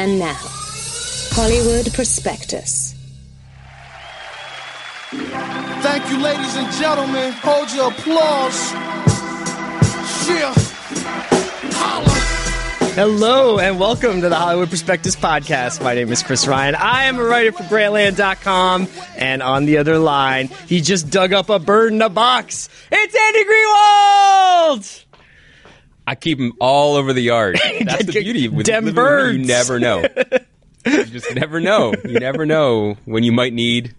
And now, Hollywood Prospectus. Thank you, ladies and gentlemen. Hold your applause. Yeah. Holla. Hello and welcome to the Hollywood Prospectus podcast. My name is Chris Ryan. I am a writer for Grantland.com. And on the other line, he just dug up a bird in a box. It's Andy Greenwald! I keep them all over the yard. That's the beauty with Dem with birds. You never know. you just never know. You never know when you might need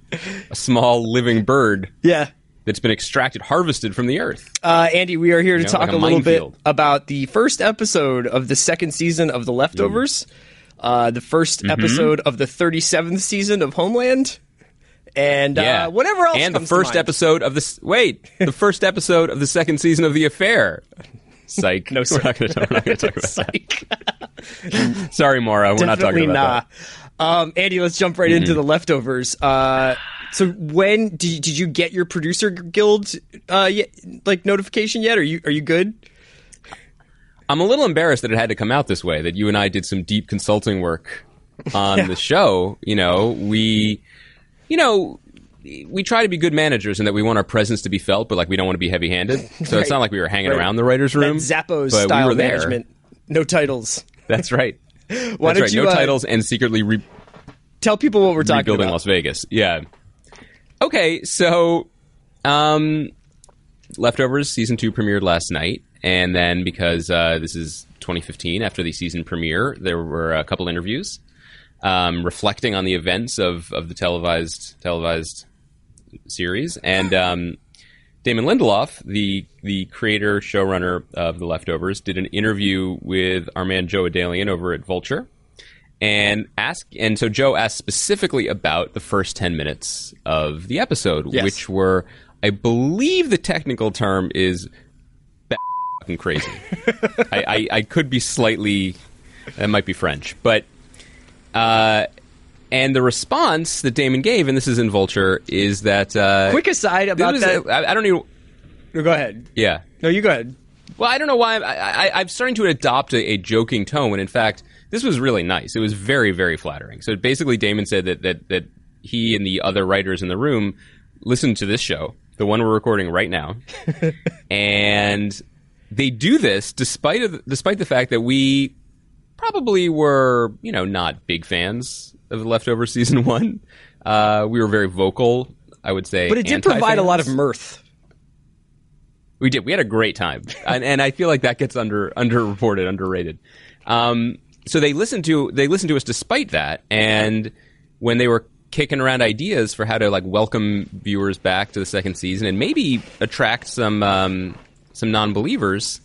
a small living bird Yeah. that's been extracted, harvested from the earth. Uh, Andy, we are here to know, talk like a a, little bit about the first episode of the second season of The Leftovers, uh, the 1st Mm-hmm. episode of the 37th season of Homeland, and Yeah. uh, whatever else And the first episode of this. Wait, the first episode of the second season of The Affair. Psych. No. We're not going to talk about that. Psych. Sorry, Maura. We're not talking about nah. Um, Andy, let's jump right into the leftovers. Uh, so when did, did you get your producer guild uh, yet, like notification yet? Are you are you good? I'm a little embarrassed that it had to come out this way. That you and I did some deep consulting work on the show. You know, we, you know, we try to be good managers and that we want our presence to be felt, but like we don't want to be heavy-handed. So Right. it's not like we were hanging Right. around the writers' That room. Zappos but style we were there. management, no titles. That's right. Why That's right. you no uh, titles and secretly re- tell people what we're talking rebuilding about? Las Vegas. Yeah. Okay, so um, Leftovers season two premiered last night, and then because uh, this is 2015, after the season premiere, there were a couple interviews um, reflecting on the events of, of the televised televised series, and um, Damon Lindelof, the the creator showrunner of The Leftovers, did an interview with our man Joe Adalian over at Vulture, and ask and so Joe asked specifically about the first ten minutes of the episode, Yes. which were, I believe, the technical term is fucking crazy. I, I, I could be slightly, that might be French, but. Uh, and the response that Damon gave, and this is in Vulture, is that uh, Quick aside about was- that. I, I don't even. no, go ahead. Yeah. No, you go ahead. Well, I don't know why I'm, I, I, I'm starting to adopt a, a joking tone when, in fact, this was really nice. It was very, very flattering. So basically, Damon said that that that he and the other writers in the room listened to this show, the one we're recording right now, and they do this despite of, despite the fact that we probably were, you know, not big fans of the leftover season one. Uh, we were very vocal, I would say, But it did provide a lot of mirth. We did. We had a great time, and, and I feel like that gets under underreported, underrated. Um, so they listened to they listened to us despite that, and when they were kicking around ideas for how to like welcome viewers back to the second season and maybe attract some um, some non-believers,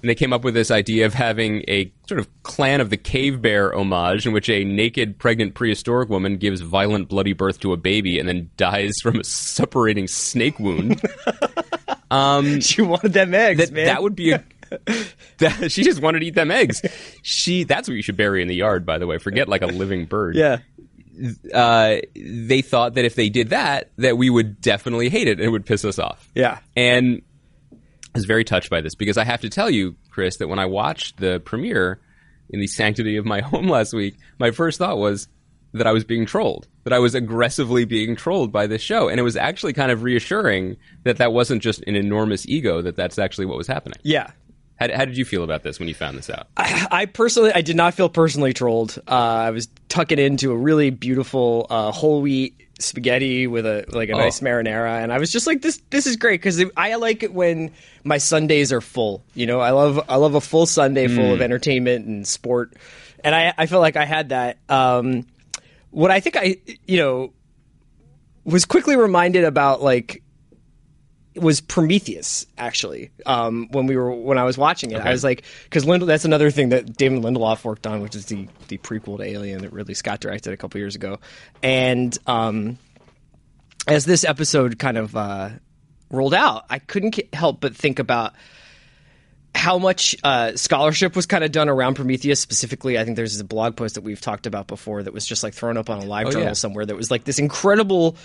and they came up with this idea of having a sort of clan of the cave bear homage in which a naked pregnant prehistoric woman gives violent bloody birth to a baby and then dies from a suppurating snake wound. She wanted them eggs, that man. that would be a that, she just wanted to eat them eggs. She that's what you should bury in the yard, by the way. Forget like a living bird. yeah. Uh, they thought that if they did that, that we would definitely hate it and it would piss us off. Yeah. And was very touched by this because I have to tell you, Chris, that when I watched the premiere in the sanctity of my home last week, my first thought was that I was being trolled, that I was aggressively being trolled by this show. And it was actually kind of reassuring that that wasn't just an enormous ego, that that's actually what was happening. Yeah. How, how did you feel about this when you found this out? I personally, I did not feel personally trolled. Uh, I was tucking into a really beautiful uh, whole wheat spaghetti with a like a Oh. nice marinara, and I was just like, "This, this is great" because I like it when my Sundays are full. You know, I love, I love a full Sunday full Hmm. of entertainment and sport, and I, I feel like I had that. Um, what I think I, you know, was quickly reminded about like was Prometheus actually. Um, when we were when I was watching it, I was like, because Lind- that's another thing that David Lindelof worked on, which is the the prequel to Alien that Ridley Scott directed a couple years ago, and um, as this episode kind of uh, rolled out, I couldn't help but think about how much uh, scholarship was kind of done around Prometheus specifically. I think there's a blog post that we've talked about before that was just like thrown up on a live Oh, journal yeah. somewhere that was like this incredible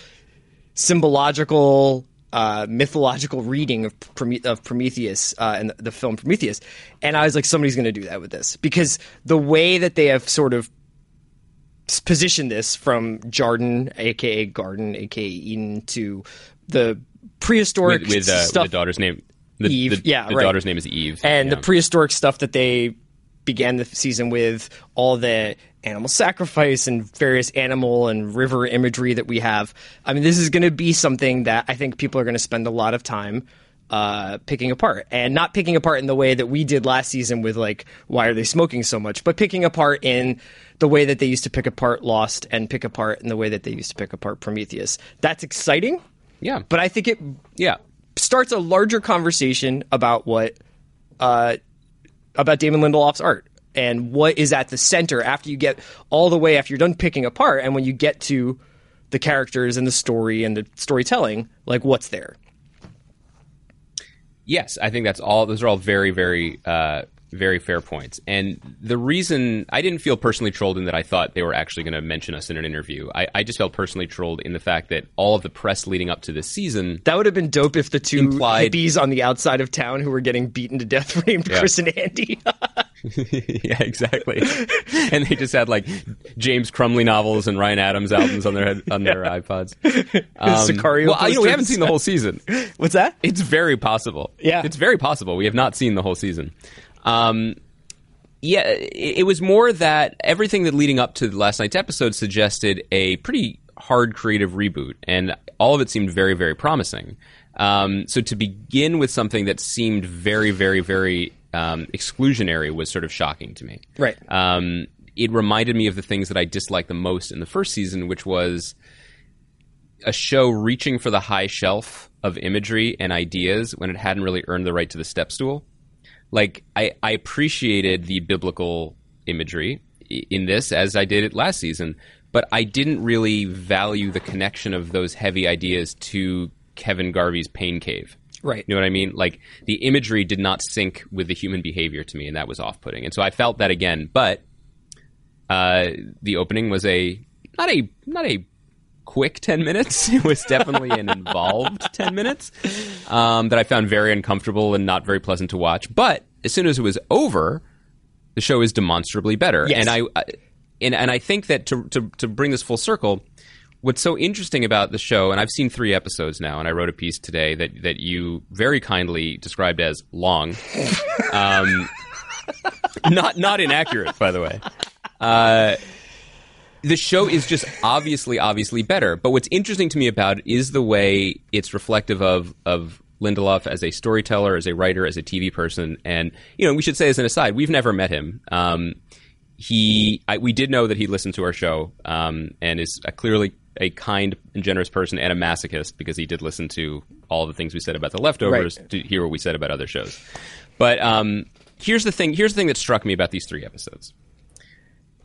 symbological uh, mythological reading of, Prome- of Prometheus uh, and the, the film Prometheus. And I was like, somebody's going to do that with this because the way that they have sort of positioned this from Jarden, aka Garden, aka Eden, to the prehistoric with, with, uh, with stuff the daughter's name. The, Eve, the, yeah, the right. daughter's name is Eve, and yeah. the prehistoric stuff that they began the season with, all the animal sacrifice and various animal and river imagery that we have. I mean, this is going to be something that I think people are going to spend a lot of time uh, picking apart, and not picking apart in the way that we did last season with like, why are they smoking so much? But picking apart in the way that they used to pick apart Lost, and pick apart in the way that they used to pick apart Prometheus. That's exciting, yeah, but I think it yeah, starts a larger conversation about what uh, about Damon Lindelof's art and what is at the center after you get all the way after you're done picking apart and when you get to the characters and the story and the storytelling like what's there Yes, I think that's all. Those are all very, very, uh, very fair points. And the reason I didn't feel personally trolled in that I thought they were actually going to mention us in an interview. I, I just felt personally trolled in the fact that all of the press leading up to this season. that would have been dope if the two Implied- hippies on the outside of town who were getting beaten to death were named Yeah. Chris and Andy. yeah, exactly. and they just had like James Crumley novels and Ryan Adams albums on their head, on their iPods. Um, Sicario well, you know, we haven't seen the whole season. What's that? It's very possible. Yeah. it's very possible. We have not seen the whole season. Um, yeah, it, it was more that everything that leading up to last night's episode suggested a pretty hard creative reboot, and all of it seemed very, very promising. Um, so to begin with something that seemed very, very, very um, exclusionary was sort of shocking to me. Right. Um, it reminded me of the things that I disliked the most in the first season, which was a show reaching for the high shelf of imagery and ideas when it hadn't really earned the right to the step stool. Like I, I appreciated the biblical imagery in this as I did it last season, but I didn't really value the connection of those heavy ideas to Kevin Garvey's pain cave. Right. You know what I mean? Like the imagery did not sync with the human behavior to me, and that was off-putting. And so I felt that again. But uh, the opening was a not a not a quick 10 minutes. It was definitely an involved 10 minutes um, that I found very uncomfortable and not very pleasant to watch. But as soon as it was over, the show is demonstrably better. Yes. And I, I and, and I think that to, to, to bring this full circle, what's so interesting about the show, and I've seen three episodes now, and I wrote a piece today that, that you very kindly described as long. Um, not not inaccurate, by the way. Uh, the show is just obviously, obviously better. But what's interesting to me about it is the way it's reflective of of Lindelof as a storyteller, as a writer, as a TV person. And you know, we should say as an aside, we've never met him. Um, he, I, we did know that he listened to our show um, and is a, clearly a kind and generous person and a masochist because he did listen to all the things we said about the leftovers Right. to hear what we said about other shows. But um, here's the thing. Here's the thing that struck me about these three episodes.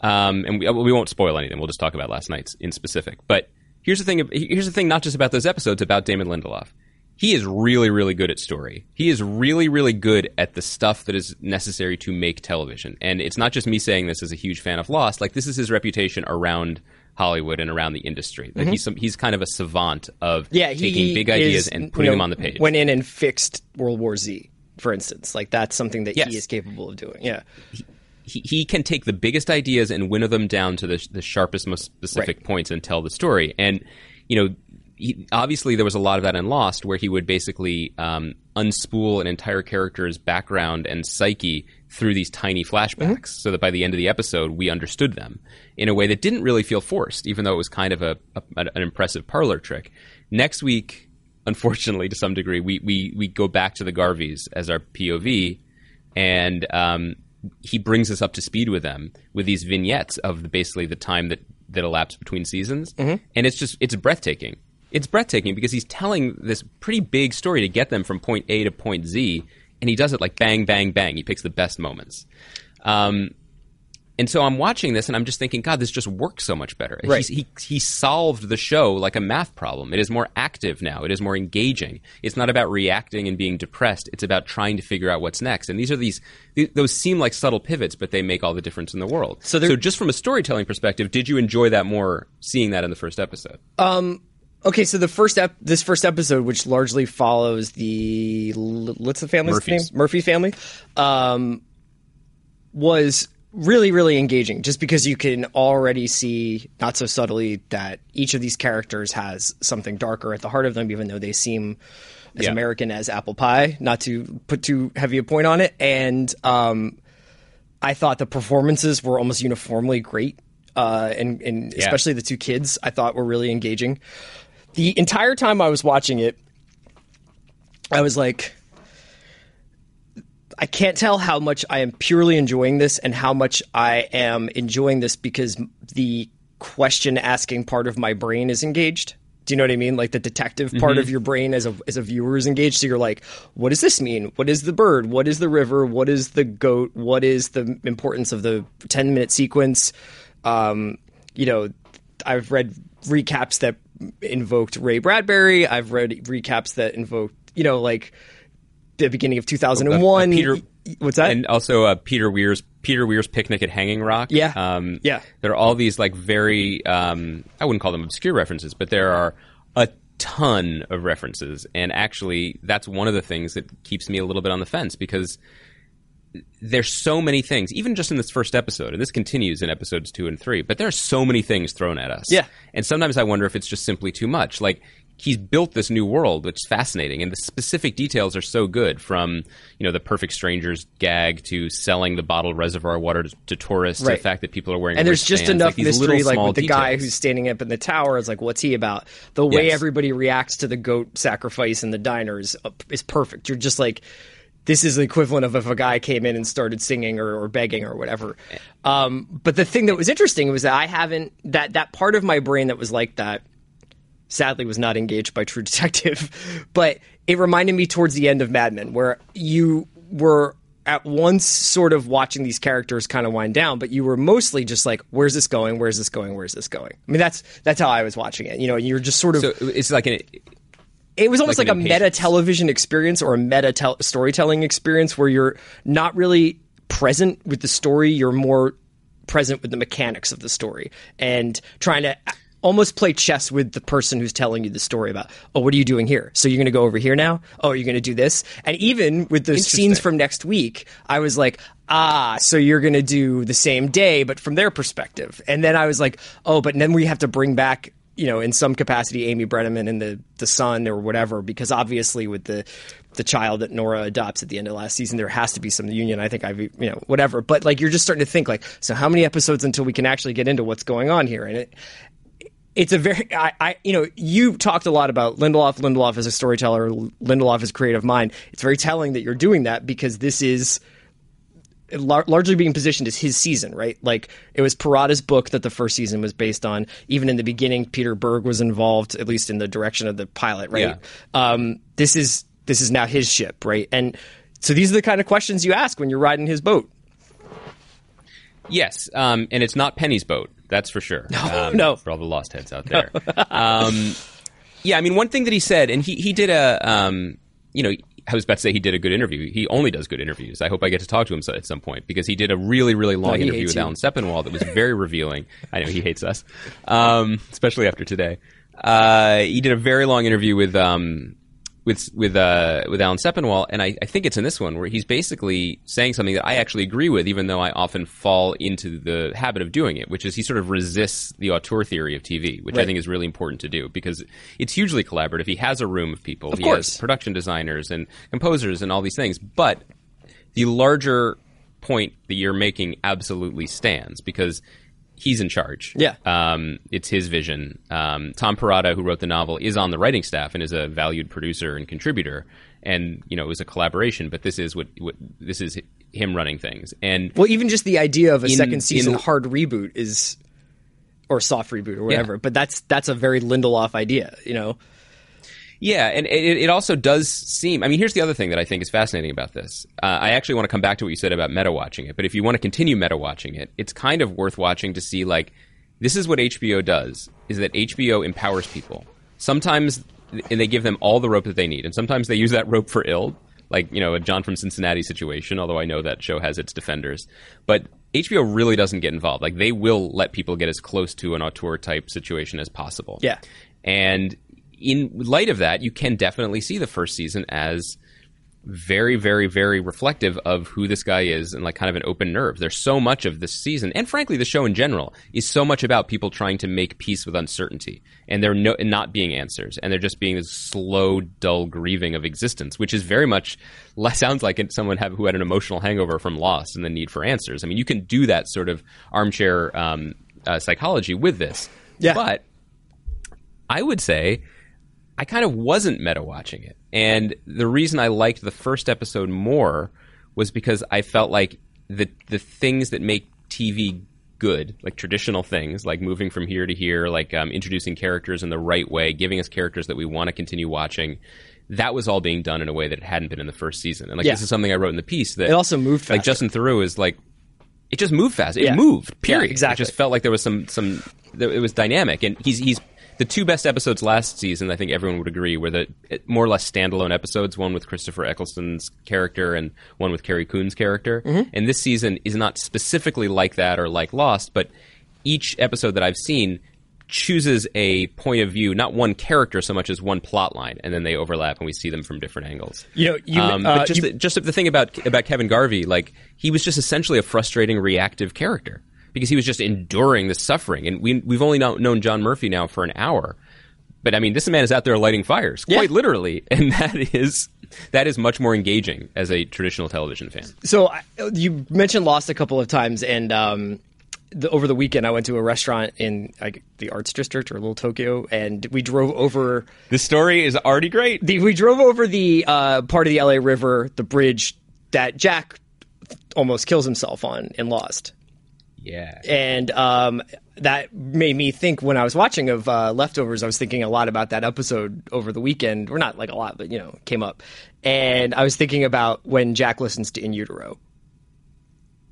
Um, and we, we won't spoil anything. We'll just talk about last night's in specific. But here's the thing. Here's the thing. Not just about those episodes. About Damon Lindelof. He is really, really good at story. He is really, really good at the stuff that is necessary to make television. And it's not just me saying this as a huge fan of Lost. Like this is his reputation around Hollywood and around the industry. Like he's some, he's kind of a savant of Mm-hmm. Yeah, taking big ideas is, and you putting know, them on the page. Went in and fixed World War Z, for instance. Like that's something that Yes. he is capable of doing. Yeah. he, he he can take the biggest ideas and winnow them down to the, the sharpest, most specific Right. points and tell the story. And you know, he, obviously there was a lot of that in Lost, where he would basically um, unspool an entire character's background and psyche through these tiny flashbacks, so that by the end of the episode we understood them in a way that didn't really feel forced, even though it was kind of a, a an impressive parlor trick. Next week, unfortunately, to some degree, we we we go back to the Garveys as our POV, and um, he brings us up to speed with them with these vignettes of the, basically the time that that elapsed between seasons, and it's just it's breathtaking. It's breathtaking because he's telling this pretty big story to get them from point A to point Z, and he does it like bang, bang, bang. He picks the best moments. Um, and so I'm watching this and I'm just thinking, God, this just works so much better. Right. He he solved the show like a math problem. It is more active now. It is more engaging. It's not about reacting and being depressed. It's about trying to figure out what's next. And these are these th- those seem like subtle pivots, but they make all the difference in the world. So there- just from a storytelling perspective, did you enjoy that more seeing that in the first episode? Okay, so the first ep- this first episode, which largely follows the what's the family's Murphys. name? Murphy family, um, was really, really engaging just because you can already see, not so subtly, that each of these characters has something darker at the heart of them, even though they seem as Yeah. American as apple pie, not to put too heavy a point on it. And um, I thought the performances were almost uniformly great. Uh, and, and Yeah. especially the two kids, I thought were really engaging. The entire time I was watching it, I was like, I can't tell how much I am purely enjoying this and how much I am enjoying this because the question asking part of my brain is engaged. Do you know what I mean? Like the detective part of your brain as a as a viewer is engaged. So you're like, what does this mean? What is the bird? What is the river? What is the goat? What is the importance of the ten minute sequence? Um, you know, I've read recaps that invoked Ray Bradbury. I've read recaps that invoked, you know, like the beginning of 2001. Uh, Peter- What's that? and also uh, Peter Weir's Peter Weir's picnic at Hanging Rock. Yeah. um, Yeah. There are all these like very um, I wouldn't call them obscure references, but there are a ton of references, and actually that's one of the things that keeps me a little bit on the fence because there's so many things, even just in this first episode, and this continues in episodes two and three. But there are so many things thrown at us. Yeah. and sometimes I wonder if it's just simply too much. Like he's built this new world, which is fascinating, and the specific details are so good. From you know the perfect strangers gag to selling the bottled reservoir water to, to tourists, to the fact that people are wearing and there's just wristbands, enough like mystery, like with the guy who's standing up in the tower. Is like, what's he about? The way Yes. everybody reacts to the goat sacrifice in the diner is, uh, is perfect. You're just like, this is the equivalent of if a guy came in and started singing or, or begging or whatever. Um, but the thing that was interesting was that I haven't that that part of my brain that was like that. Sadly, was not engaged by True Detective, but it reminded me towards the end of Mad Men, where you were at once sort of watching these characters kind of wind down, but you were mostly just like, "Where's this going? Where's this going? Where's this going?" I mean, that's that's how I was watching it. You know, you're just sort of So it's like an it was almost like like, a meta television experience or a meta tel- storytelling experience where you're not really present with the story you're more present with the mechanics of the story and trying to almost play chess with the person who's telling you the story about oh what are you doing here? So you're going to go over here now? Oh you're going to do this? And even with the scenes from next week i was like ah so you're going to do the same day but from their perspective. And then i was like oh but then we have to bring back you know, in some capacity, Amy Brenneman and the the son or whatever, because obviously with the the child that Nora adopts at the end of last season, there has to be some union. I think I've you know whatever, but like you're just starting to think like, so how many episodes until we can actually get into what's going on here? And it it's a very I, I you know you talked a lot about Lindelof. Lindelof as a storyteller, Lindelof as a creative mind. It's very telling that you're doing that because this is lar- largely being positioned as his season, right? Like it was Perrotta's book that the first season was based on. Even in the beginning, Peter Berg was involved, at least in the direction of the pilot, right? Um, this is this is now his ship, right? And so these are the kind of questions you ask when you're riding his boat. Yes, um, and it's not Penny's boat. That's for sure. No, no. for all the lost heads out there. um, yeah, I mean, one thing that he said, and he he did a, um, you know, I was about to say he did a good interview. He only does good interviews. I hope I get to talk to him so, at some point because he did a really really long he interview with you. Alan Sepinwall that was very revealing. I know he hates us, um, especially after today. Uh, he did a very long interview with um, with with uh, with Alan Sepinwall, and I, I think it's in this one where he's basically saying something that I actually agree with, even though I often fall into the habit of doing it, which is he sort of resists the auteur theory of TV, which I think is really important to do because it's hugely collaborative. He has a room of people, Of he course. has production designers and composers and all these things, but the larger point that you're making absolutely stands because he's in charge. Yeah. Um, it's his vision. Um, Tom Perrotta, who wrote the novel, is on the writing staff and is a valued producer and contributor. And you know, it was a collaboration, but this is what, what this is him running things. And Well, even just the idea of a In- second season in- hard reboot is, or soft reboot or whatever. But that's that's a very Lindelof idea, you know. Yeah, and it, it also does seem. I mean, here's the other thing that I think is fascinating about this. Uh, I actually want to come back to what you said about meta watching it, but if you want to continue meta watching it, it's kind of worth watching to see like this is what HBO does: is that HBO empowers people. Sometimes and they give them all the rope that they need, and sometimes they use that rope for ill, like you know a John from Cincinnati situation. Although I know that show has its defenders, but HBO really doesn't get involved. Like they will let people get as close to an auteur type situation as possible. Yeah. And in light of that, you can definitely see the first season as very, very, very reflective of who this guy is and like kind of an open nerve. There's so much of this season, and frankly, the show in general is so much about people trying to make peace with uncertainty, and they're no, not being answers, and they're just being this slow, dull grieving of existence, which is very much sounds like someone have, who had an emotional hangover from loss and the need for answers. I mean, you can do that sort of armchair um, uh, psychology with this, Yeah. but I would say I kind of wasn't meta watching it. And the reason I liked the first episode more was because I felt like the the things that make TV good, like traditional things, like moving from here to here, like um, introducing characters in the right way, giving us characters that we want to continue watching. That was all being done in a way that it hadn't been in the first season. And like Yeah. this is something I wrote in the piece that It also moved like. Justin Theroux is like it just moved fast. It Yeah. moved. Yeah, Period. exactly. It just felt like there was some some. It was dynamic, and he's he's the two best episodes last season. I think everyone would agree were the more or less standalone episodes. One with Christopher Eccleston's character, and one with Carrie Coon's character. Mm-hmm. And this season is not specifically like that or like Lost, but each episode that I've seen chooses a point of view, not one character so much as one plot line, and then they overlap and we see them from different angles. You know, you- um, uh, but just you- the, just the thing about about Kevin Garvey, like he was just essentially a frustrating reactive character because he was just enduring the suffering, and we we've only now, known John Murphy now for an hour, but I mean this man is out there lighting fires, quite Yeah. literally, and that is that is much more engaging as a traditional television fan. So you mentioned Lost a couple of times, and um, the, over the weekend I went to a restaurant in like the Arts District or Little Tokyo, and we drove over This story is already great. the we drove over the uh, part of the LA River, the bridge that Jack almost kills himself on in Lost. Yeah, and um, that made me think when I was watching of uh, Leftovers. I was thinking a lot about that episode over the weekend, or not like a lot, but you know, came up, and I was thinking about when Jack listens to In Utero.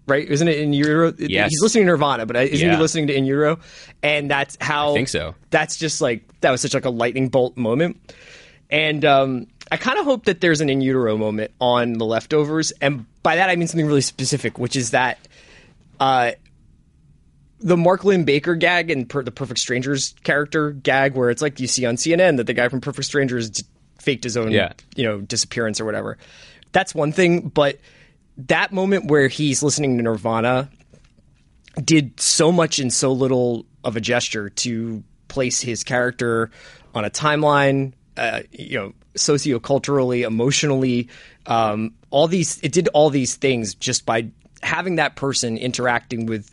Right, isn't it in Utero? Yes. he's listening to Nirvana, but isn't Yeah. he listening to In Utero? And that's how I think so. That's just like that was such like a lightning bolt moment, and um, I kind of hope that there's an In Utero moment on the Leftovers, and by that I mean something really specific, which is that uh, the Mark Linn-Baker gag and per- the Perfect Strangers character gag, where it's like you see on CNN that the guy from Perfect Strangers d- faked his own, Yeah. you know, disappearance or whatever. That's one thing, but that moment where he's listening to Nirvana did so much in so little of a gesture to place his character on a timeline, uh, you know, socioculturally, emotionally, um, all these. It did all these things just by having that person interacting with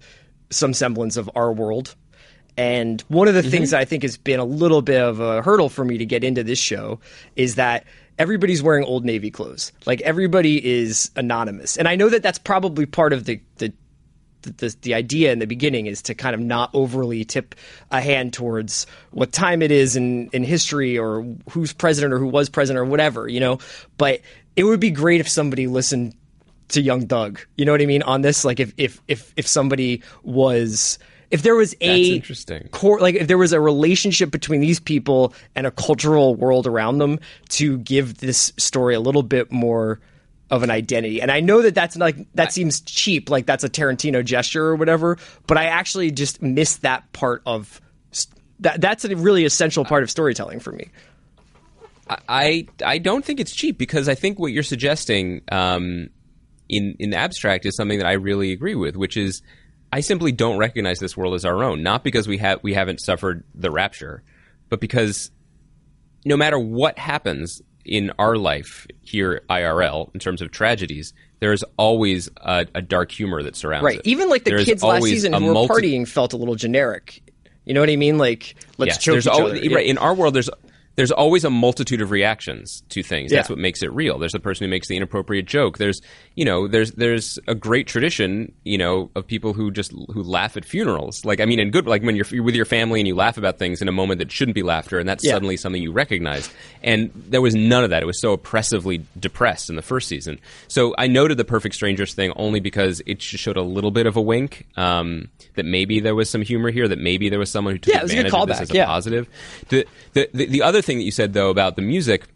some semblance of our world. And one of the things mm-hmm. that I think has been a little bit of a hurdle for me to get into this show is that everybody's wearing old navy clothes. Like everybody is anonymous. And I know that that's probably part of the the the, the, the idea in the beginning is to kind of not overly tip a hand towards what time it is in, in history or who's president or who was president or whatever, you know. But it would be great if somebody listened to Young Thug. You know what I mean? On this, like if if if if somebody was if there was a That's interesting. core like if there was a relationship between these people and a cultural world around them to give this story a little bit more of an identity. And I know that that's like that seems cheap, like that's a Tarantino gesture or whatever, but I actually just miss that part of that that's a really essential part of storytelling for me. I I don't think it's cheap because I think what you're suggesting um, in in the abstract is something that I really agree with, which is I simply don't recognize this world as our own, not because we have we haven't suffered the rapture, but because no matter what happens in our life here IRL in terms of tragedies, there is always a, a dark humor that surrounds Right. it. Right. Even like the kids last season who were multi- partying felt a little generic. You know what I mean? Like let's Yes, choke each al- other. right, in our world there's there's always a multitude of reactions to things. That's what makes it real. There's the person who makes the inappropriate joke. There's you know there's there's a great tradition you know of people who just who laugh at funerals. Like i mean in good like when you're, you're with your family and you laugh about things in a moment that shouldn't be laughter and that's Yeah. suddenly something you recognize. And there was none of that. It was so oppressively depressed in the first season. So i noted the perfect strangers thing only because it just showed a little bit of a wink um, that maybe there was some humor here that maybe there was someone who took Yeah, it was a good advantage of this as a yeah. positive. The, the the the other thing that you said though about the music,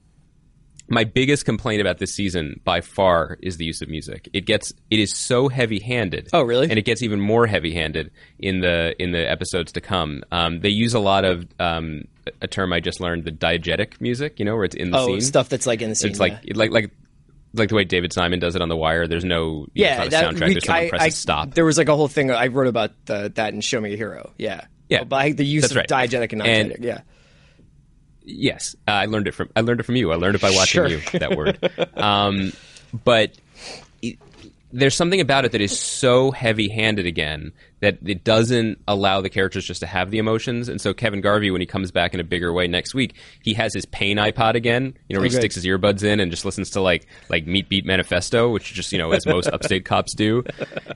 my biggest complaint about this season by far is the use of music. It gets it is so heavy handed. Oh, really? And it gets even more heavy handed in the in the episodes to come. Um, they use a lot of um, a term I just learned, the diegetic music. You know, where it's in the oh, scene. stuff that's like in the scene. It's like yeah. it- like like like the way David Simon does it on The Wire. There's no know, Yeah, not a soundtrack. we- There's I- presses I- stop. There was like a whole thing I wrote about the, that in Show Me a Hero. Yeah, Yeah, by the use that's of right. diegetic and And- non-diegetic. yeah, Yes, I learned it from I learned it from you. I learned it by watching Sure. you. That word, um, but it, there's something about it that is so heavy-handed again that it doesn't allow the characters just to have the emotions. And so Kevin Garvey, when he comes back in a bigger way next week, he has his pain iPod again. You know, where he sticks his earbuds in and just listens to like like Meat Beat Manifesto, which is just you know as most upstate cops do.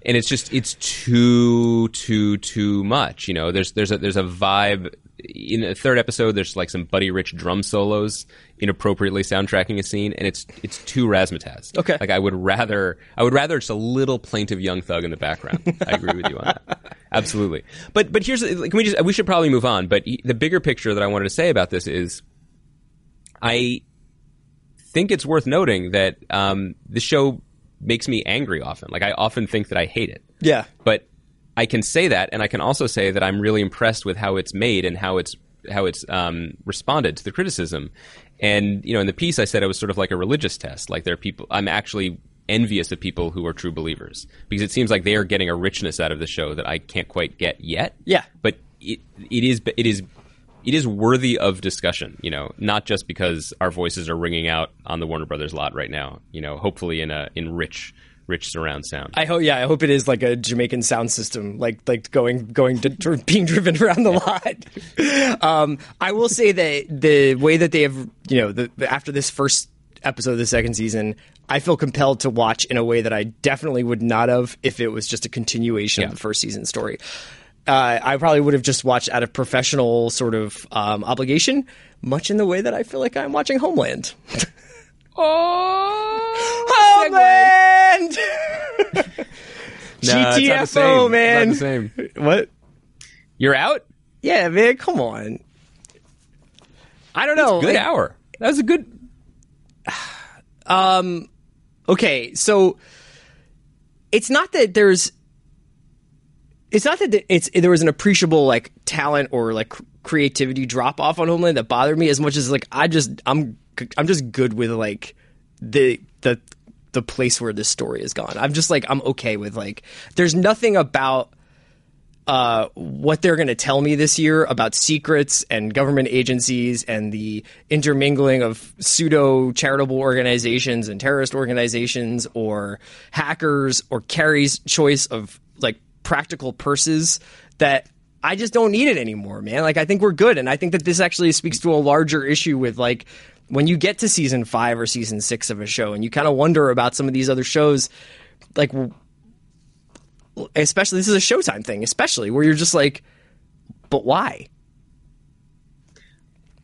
And it's just it's too too too much. You know, there's there's a there's a vibe in the third episode, there's like some Buddy Rich drum solos inappropriately soundtracking a scene, and it's it's too razzmatazz. Okay. like I would rather I would rather it's a little plaintive young thug in the background. I agree with you on that, absolutely. But but here's can we just we should probably move on. But the bigger picture that I wanted to say about this is, I think it's worth noting that um, the show makes me angry often. Like I often think that I hate it yeah. but I can say that, and I can also say that I'm really impressed with how it's made and how it's how it's um, responded to the criticism. And you know, in the piece, I said it was sort of like a religious test. Like there are people, I'm actually envious of people who are true believers because it seems like they are getting a richness out of the show that I can't quite get yet. Yeah. but it it is it is. It is worthy of discussion, you know, not just because our voices are ringing out on the Warner Brothers lot right now, you know, hopefully in a in rich, rich surround sound. I hope. Yeah, I hope it is like a Jamaican sound system, like like going going to, being driven around the lot. um, I will say that the way that they have, you know, the, the, after this first episode of the second season, I feel compelled to watch in a way that I definitely would not have if it was just a continuation Yeah. of the first season story. Uh, I probably would have just watched out of professional sort of um, obligation, much in the way that I feel like I'm watching Homeland. Oh, Homeland! No, it's not the GTFO, man. It's not the same. What? You're out. Yeah, man, come on. I don't know. Good like- hour. That was a good. um. okay, so it's not that there's it's not that it's there was an appreciable like talent or like creativity drop off on Homeland that bothered me as much as like I just I'm I'm just good with like the the the place where this story has gone. I'm just like I'm okay with like there's nothing about uh, what they're going to tell me this year about secrets and government agencies and the intermingling of pseudo charitable organizations and terrorist organizations or hackers or Carrie's choice of like practical purses that I just don't need it anymore, man. Like I think we're good and I think that this actually speaks to a larger issue with like when you get to season 5 or season 6 of a show and you kind of wonder about some of these other shows like especially this is a Showtime thing, especially where you're just like, but why?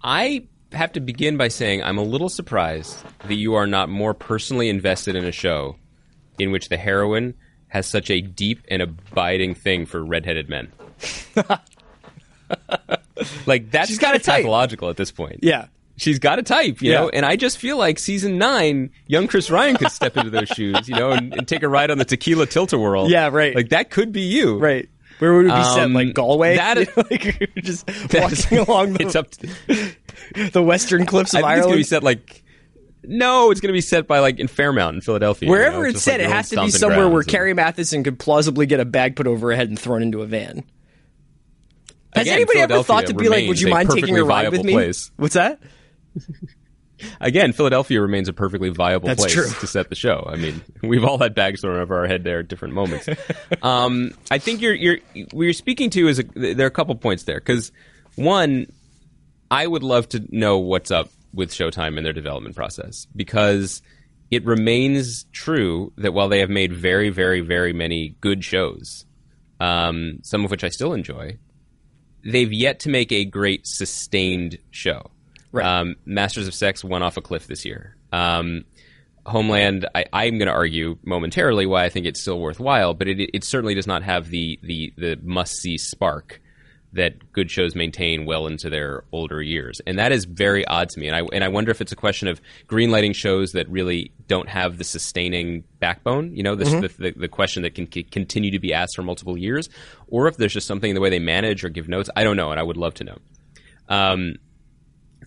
I have to begin by saying I'm a little surprised that you are not more personally invested in a show in which the heroine has such a deep and abiding thing for redheaded men. like that's She's got kind of type. pathological at this point. Yeah. She's got a type, you Yeah. know, and I just feel like season nine, young Chris Ryan could step into those shoes, you know, and, and take a ride on the tequila tilt-a-whirl. Yeah, right. Like that could be you, Right. Where would it be set? Um, Like Galway? that is- like just walking along the, It's up. To, the western cliffs I of think it's gonna be Ireland. set like. No, it's going to be set by like in Fairmount in Philadelphia. Wherever you know, it's set, like, it has to be somewhere where and- Carrie Mathison could plausibly get a bag put over her head and thrown into a van. Has Again, anybody ever thought to be like, "Would you mind taking a ride with me?" place. What's that? Again, Philadelphia remains a perfectly viable That's place true. to set the show. I mean, we've all had bags thrown over our head there at different moments. um, I think you're you're what you're speaking to is a, there are a couple points there because one, I would love to know what's up with Showtime and their development process because it remains true that while they have made very, very, very many good shows, um, some of which I still enjoy, they've yet to make a great sustained show. Right. Um, Masters of Sex went off a cliff this year. Um, Homeland, I, I'm going to argue momentarily why I think it's still worthwhile, but it, it certainly does not have the the, the must see spark that good shows maintain well into their older years, and that is very odd to me. And I and I wonder if it's a question of greenlighting shows that really don't have the sustaining backbone. You know, this, the, the the question that can c- continue to be asked for multiple years, or if there's just something in the way they manage or give notes. I don't know, and I would love to know. Um,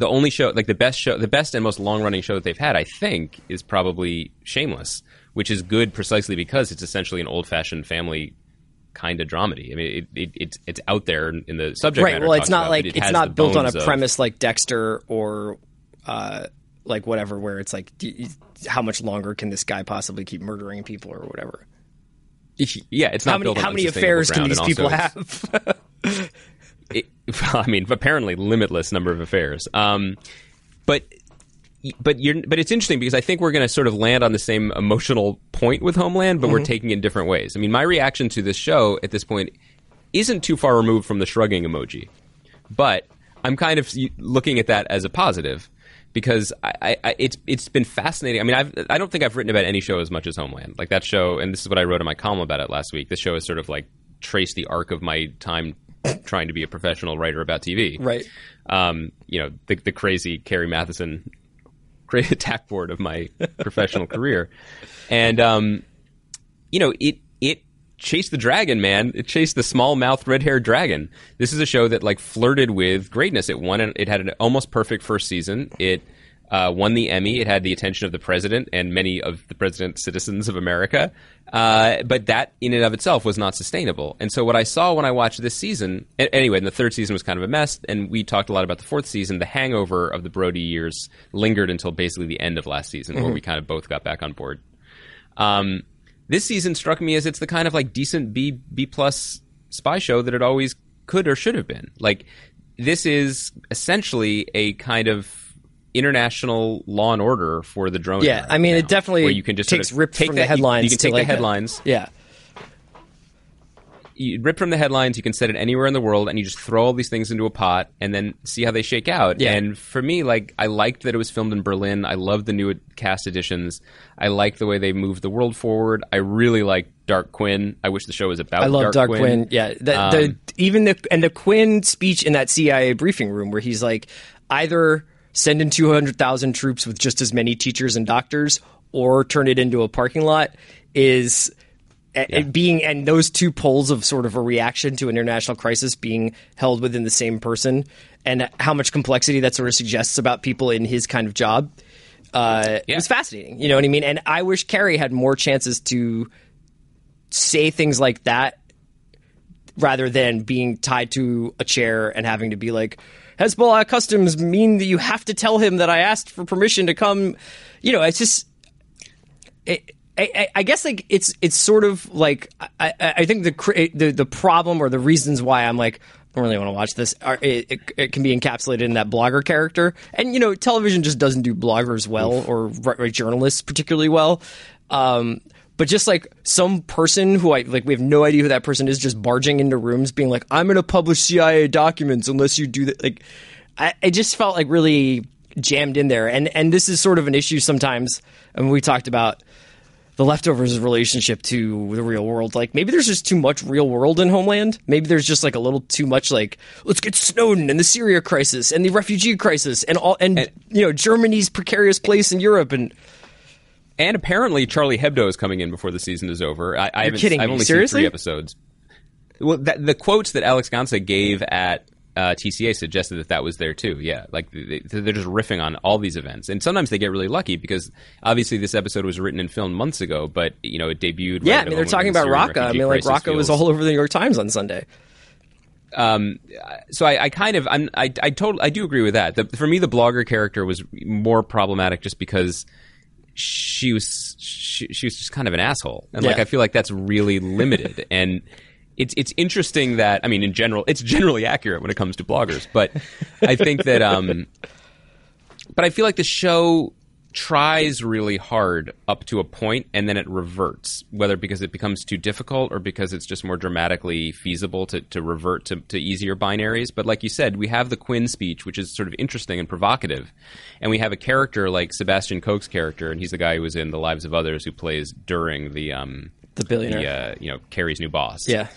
the only show, like the best show, the best and most long running show that they've had, I think, is probably Shameless, which is good precisely because it's essentially an old fashioned family kind of dramedy. I mean, it, it, it's it's out there in the subject right. matter. Well, it's not about, like it it's not built on a of- premise like Dexter or uh, like whatever, where it's like, you- how much longer can this guy possibly keep murdering people or whatever? Yeah, it's not How many built on how many affairs can these people have? it, I mean, apparently limitless number of affairs. Um, but but you're but it's interesting because I think we're going to sort of land on the same emotional point with Homeland, but Mm-hmm. we're taking it in different ways. I mean, my reaction to this show at this point isn't too far removed from the shrugging emoji, but I'm kind of looking at that as a positive because I, I, it's it's been fascinating. I mean, I've I don't think I've written about any show as much as Homeland. Like that show, and this is what I wrote in my column about it last week. This show is sort of like traced the arc of my time trying to be a professional writer about TV. Right. Um, you know, the, the crazy Carrie Mathison great attack board of my professional career, and um, you know, it it chased the dragon, man. It chased the small mouthed red haired dragon. This is a show that like flirted with greatness. It won. It had an almost perfect first season. It uh, won the Emmy. It had the attention of the president and many of the president's citizens of America. Uh, but that in and of itself was not sustainable. And so what I saw when I watched this season, anyway, and the third season was kind of a mess. And we talked a lot about the fourth season. The hangover of the Brody years lingered until basically the end of last season, where we kind of both got back on board. Um, this season struck me as it's the kind of like decent B B plus spy show that it always could or should have been. Like this is essentially a kind of international law and order for the drone. Yeah, I mean, now, it definitely where you can just takes sort of rip take from that- the headlines. You, you can take like the a- headlines, yeah, you rip from the headlines. You can set it anywhere in the world, and you just throw all these things into a pot and then see how they shake out. Yeah. And for me, like I liked that it was filmed in Berlin. I loved the new cast additions. I liked the way they moved the world forward. I really like Dark Quinn. I wish the show was about. I love Dark, Dark, Quinn. Quinn. Yeah, the, the Um, even the and the Quinn speech in that CIA briefing room where he's like, either send in two hundred thousand troops with just as many teachers and doctors, or turn it into a parking lot, is. it being and those two poles of sort of a reaction to an international crisis being held within the same person, and how much complexity that sort of suggests about people in his kind of job, uh, it was fascinating. You know what I mean? And I wish Carrie had more chances to say things like that rather than being tied to a chair and having to be like Hezbollah customs mean that you have to tell him that I asked for permission to come. You know, it's just. It, I, I- I guess like it's it's sort of like I, I think the, the the problem or the reasons why I'm like I don't really want to watch this are it, it, it can be encapsulated in that blogger character and you know television just doesn't do bloggers well or write, write journalists particularly well um, but just like some person who I like we have no idea who that person is just barging into rooms being like I'm going to publish CIA documents unless you do that like I it just felt like really jammed in there and and this is sort of an issue sometimes and we talked about the leftovers relationship to the real world. Like maybe there's just too much real world in Homeland. Maybe there's just like a little too much like let's get Snowden and the Syria crisis and the refugee crisis and all and, you know Germany's precarious place in Europe and And apparently, Charlie Hebdo is coming in before the season is over. I, I haven't, kidding I've me. only Seriously? seen three episodes. Well, that, the quotes that Alex Gansa gave at uh, TCA suggested that that was there too. Yeah, like they, they're just riffing on all these events, and sometimes they get really lucky because obviously this episode was written and filmed months ago, but you know it debuted. yeah, right I mean they're talking about Syrian Raqqa. I mean like Raqqa was all over the New York Times on Sunday. Um, so I, I kind of I'm, I I told I do agree with that. The, for me, the blogger character was more problematic just because she was she, she was just kind of an asshole, and like I feel like that's really limited. and it's it's interesting that I mean, in general, it's generally accurate when it comes to bloggers, but I think that um, but I feel like the show tries really hard up to a point and then it reverts whether because it becomes too difficult or because it's just more dramatically feasible to, to revert to, to easier binaries but like you said we have the quinn speech which is sort of interesting and provocative and we have a character like sebastian koch's character and he's the guy who was in the lives of others who plays during the um The billionaire. the, uh, you know carrie's new boss Yeah.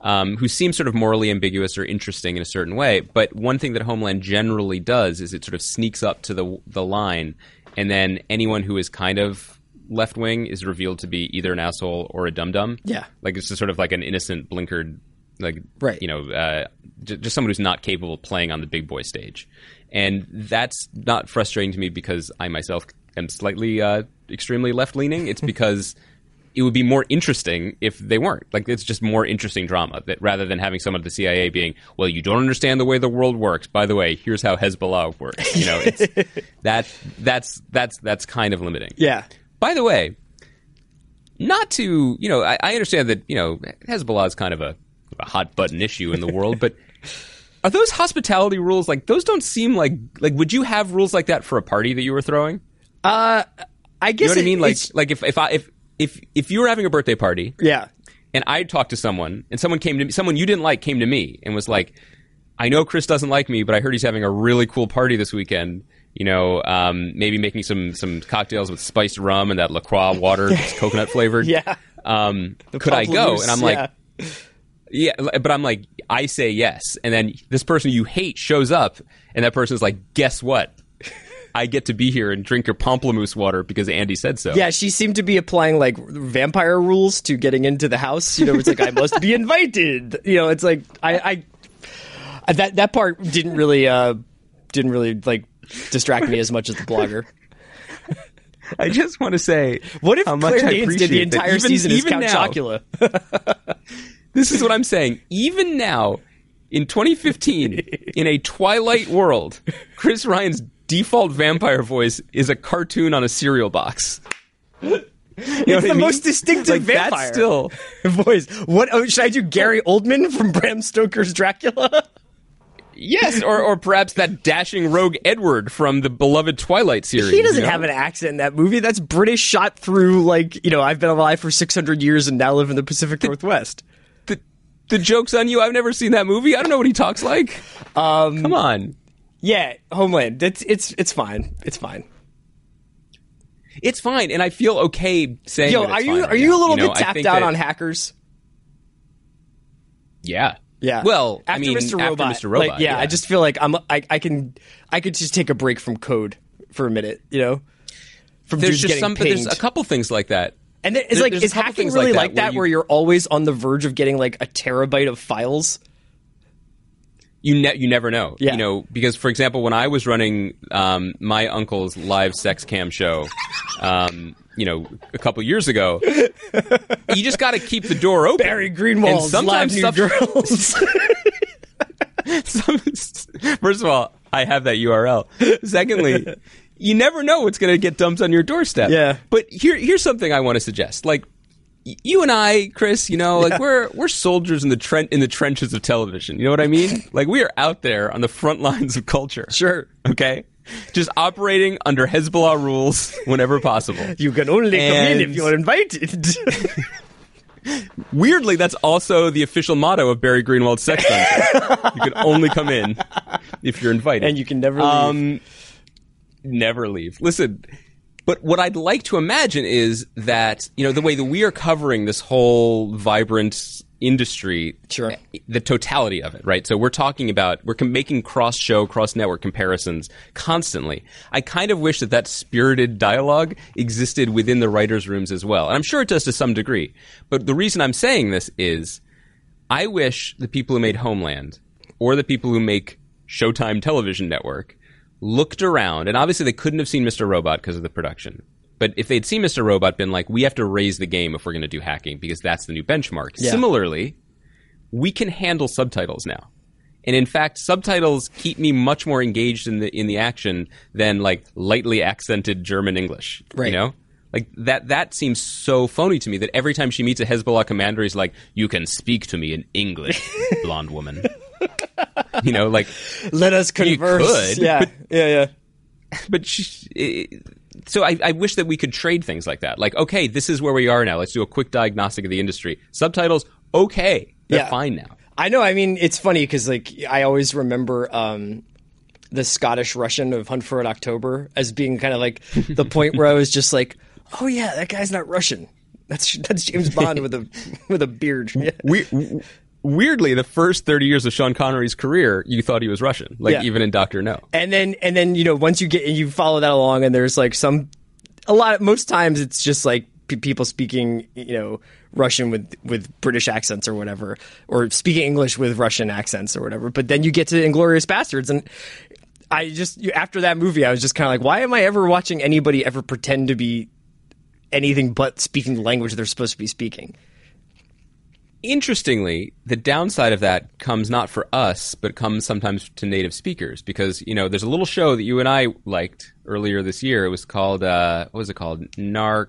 um, who seems sort of morally ambiguous or interesting in a certain way. But one thing that Homeland generally does is it sort of sneaks up to the the line, and then anyone who is kind of left wing is revealed to be either an asshole or a dum dum. Yeah. like it's just sort of like an innocent blinkered like Right. you know, uh, j- just someone who's not capable of playing on the big boy stage, and that's not frustrating to me because I myself am slightly uh, extremely left leaning. It's because it would be more interesting if they weren't. Like it's just more interesting drama that rather than having someone at the CIA being, well, you don't understand the way the world works. By the way, here's how Hezbollah works. You know, it's that that's that's that's kind of limiting. Yeah. By the way, not to you know, I, I understand that you know Hezbollah is kind of a, a hot button issue in the world, but are those hospitality rules like those? Don't seem like like would you have rules like that for a party that you were throwing? Uh, I You guess know what I mean? Like like if if I if if if you were having a birthday party yeah. and I talked to someone and someone came to me, someone you didn't like came to me and was like, I know Chris doesn't like me, but I heard he's having a really cool party this weekend. You know, um, maybe making some some cocktails with spiced rum and that La Croix water, that's coconut flavored. Yeah. Um, could I go? Pamplemousse, And I'm like, yeah. yeah, but I'm like, I say yes, and then this person you hate shows up, and that person's like, guess what? I get to be here and drink your pamplemousse water because Andy said so. Yeah, she seemed to be applying like vampire rules to getting into the house. You know, it's like I must be invited. You know, it's like I, I that that part didn't really uh didn't really like distract me as much as the blogger. I just want to say, What if how much Claire I Danes did the entire even- season as even Count now- Chocula? This is what I'm saying. Even now, in 2015, in a Twilight world, Chris Ryan's default vampire voice is a cartoon on a cereal box. You know It's what I the mean? most distinctive like, vampire. Still Voice. What oh, should I do? Gary Oldman from Bram Stoker's Dracula? yes, or or perhaps that dashing rogue Edward from the beloved Twilight series. He doesn't you know? have an accent in that movie. That's British shot through like you know I've been alive for six hundred years and now live in the Pacific Northwest. the, the joke's on you. I've never seen that movie. I don't know what he talks like. Um, Come on. Yeah, Homeland. It's it's it's fine. It's fine. It's fine, and I feel okay saying. Yo, that are you fine are right you a little know, bit tapped out that- on hackers? Yeah, Yeah. Well, after I mean, Mr. after Robot, Mr. Robot, like, yeah, I just feel like I'm I, I can I could just take a break from code for a minute, you know. From there's just some, but there's a couple things like that. and then, it's there- like is hacking really like like that that, where where, you're always on the verge of getting like a terabyte of files? You ne- you never know. Yeah. You know, because for example, when I was running um, my uncle's live sex cam show, um, you know, a couple years ago, you just got to keep the door open. Barry live sometimes new stuff-. Some- First of all, I have that URL. Secondly, you never know what's going to get dumped on your doorstep. Yeah. But here, here's something I want to suggest. Like, you and I, Chris, you know, like we're we're soldiers in the tren- in the trenches of television. You know what I mean? Like we are out there on the front lines of culture. sure, Okay. Just operating under Hezbollah rules whenever possible. you can only come in if you're invited. Weirdly, that's also the official motto of Barry Greenwald's Sex Dungeon. you can only come in if you're invited. and you can never leave. Um, never leave. Listen, but what I'd like to imagine is that you know the way that we are covering this whole vibrant industry, Sure. the totality of it, right? So we're talking about we're com- making cross-show, cross-network comparisons constantly. I kind of wish that that spirited dialogue existed within the writers' rooms as well, and I'm sure it does to some degree. But the reason I'm saying this is. I wish the people who made Homeland or the people who make Showtime Television Network looked around, and obviously they couldn't have seen Mr. Robot because of the production. But if they'd seen Mr. Robot, been like, we have to raise the game if we're going to do hacking because that's the new benchmark. Yeah. Similarly, we can handle subtitles now. And in fact, subtitles keep me much more engaged in the in the action than like lightly accented German English. Right. You know? Like that that seems so phony to me that every time she meets a Hezbollah commander, he's like, You can speak to me in English, blonde woman. you know, like Let us converse. could, yeah, but- yeah, yeah. but she, eh, so I, I wish that we could trade things like that. Like, okay, this is where we are now. Let's do a quick diagnostic of the industry. Subtitles, okay, they're Yeah. fine now. I know. I mean, it's funny because like I always remember um, the Scottish Russian of Hunt for an October as being kind of like the point where I was just like, oh yeah, that guy's not Russian. That's that's James Bond with a with a beard. Yeah. We, weirdly, the first thirty years of Sean Connery's career, you thought he was Russian, like Yeah. even in Doctor No. And then and then you know once you get you follow that along and there's like some a lot of, most times it's just like p- people speaking you know Russian with with British accents or whatever, or speaking English with Russian accents or whatever. But then you get to Inglourious Basterds, and I just after that movie, I was just kind of like, why am I ever watching anybody ever pretend to be anything but speaking the language they're supposed to be speaking? Interestingly, the downside of that comes not for us, but comes sometimes to native speakers because you know there's a little show that you and I liked earlier this year. It was called uh, what was it called? Narc.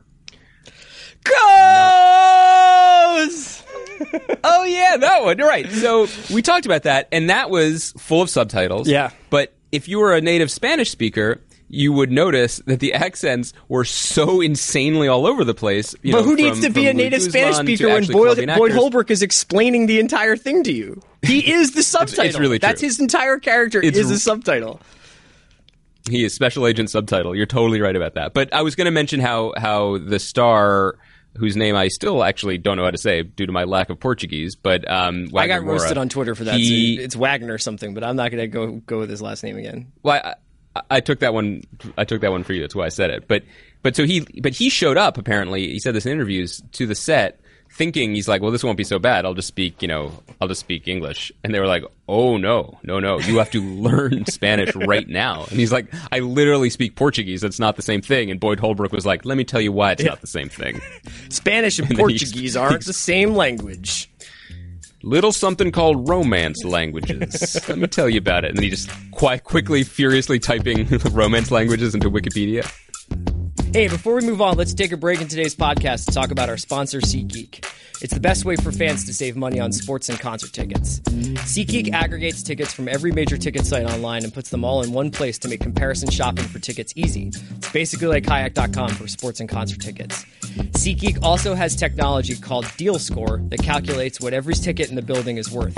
Goes. Oh yeah, that one. You're right. So we talked about that, and that was full of subtitles. Yeah. But if you were a native Spanish speaker, you would notice that the accents were so insanely all over the place. you But know, who needs to be from a native Louis Spanish speaker when Boyd, Boyd? Holbrook is explaining the entire thing to you? He is the subtitle. It's really true. That's his entire character It's is r- a subtitle. He is special agent subtitle. You're totally right about that. But I was going to mention how how the star, whose name I still actually don't know how to say due to my lack of Portuguese, but um, I got roasted on Twitter for that. He, so it's Wagner or something, but I'm not going to go go with his last name again. well, I, I, took that one. I took that one for you. That's why I said it. But but so he but he showed up apparently. He said this in interviews to the set. Thinking he's like, well, this won't be so bad. I'll just speak, you know, I'll just speak English. And they were like, oh no, no, no, you have to learn Spanish right now. And he's like, I literally speak Portuguese. That's not the same thing. And Boyd Holbrook was like, let me tell you why it's not the same thing. Spanish and he Portuguese aren't the same language. Little something called romance languages. let me tell you about it. And then he just quite quickly, furiously typing romance languages into Wikipedia. Hey, before we move on, let's take a break in today's podcast to talk about our sponsor, SeatGeek. It's the best way for fans to save money on sports and concert tickets. SeatGeek aggregates tickets from every major ticket site online and puts them all in one place to make comparison shopping for tickets easy. It's basically like kayak.com for sports and concert tickets. SeatGeek also has technology called Deal Score that calculates what every ticket in the building is worth.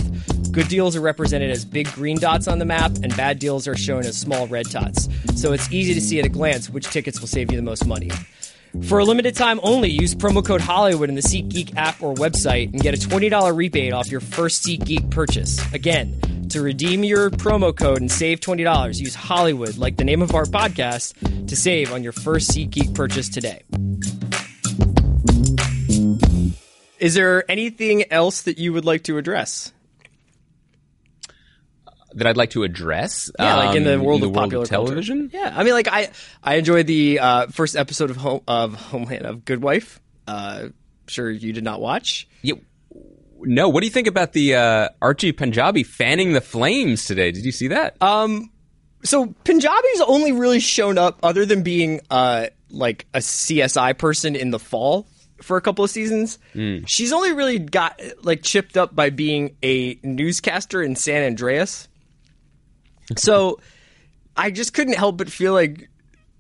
Good deals are represented as big green dots on the map, and bad deals are shown as small red dots. So it's easy to see at a glance which tickets will save you the most money. For a limited time only, use promo code Hollywood in the SeatGeek app or website and get a $20 rebate off your first SeatGeek purchase. Again, to redeem your promo code and save $20, use Hollywood, like the name of our podcast, to save on your first SeatGeek purchase today. Is there anything else that you would like to address? That I'd like to address. Yeah, like in the um, world the of popular television. Culture. Yeah, I mean, like I I enjoyed the uh, first episode of Home of Homeland of Good Wife. Uh, sure, you did not watch. Yeah. No, what do you think about the uh, Archie Panjabi fanning the flames today? Did you see that? Um, so Panjabi's only really shown up other than being uh like a CSI person in the fall for a couple of seasons. She's only really got like chipped up by being a newscaster in San Andreas. So I just couldn't help but feel like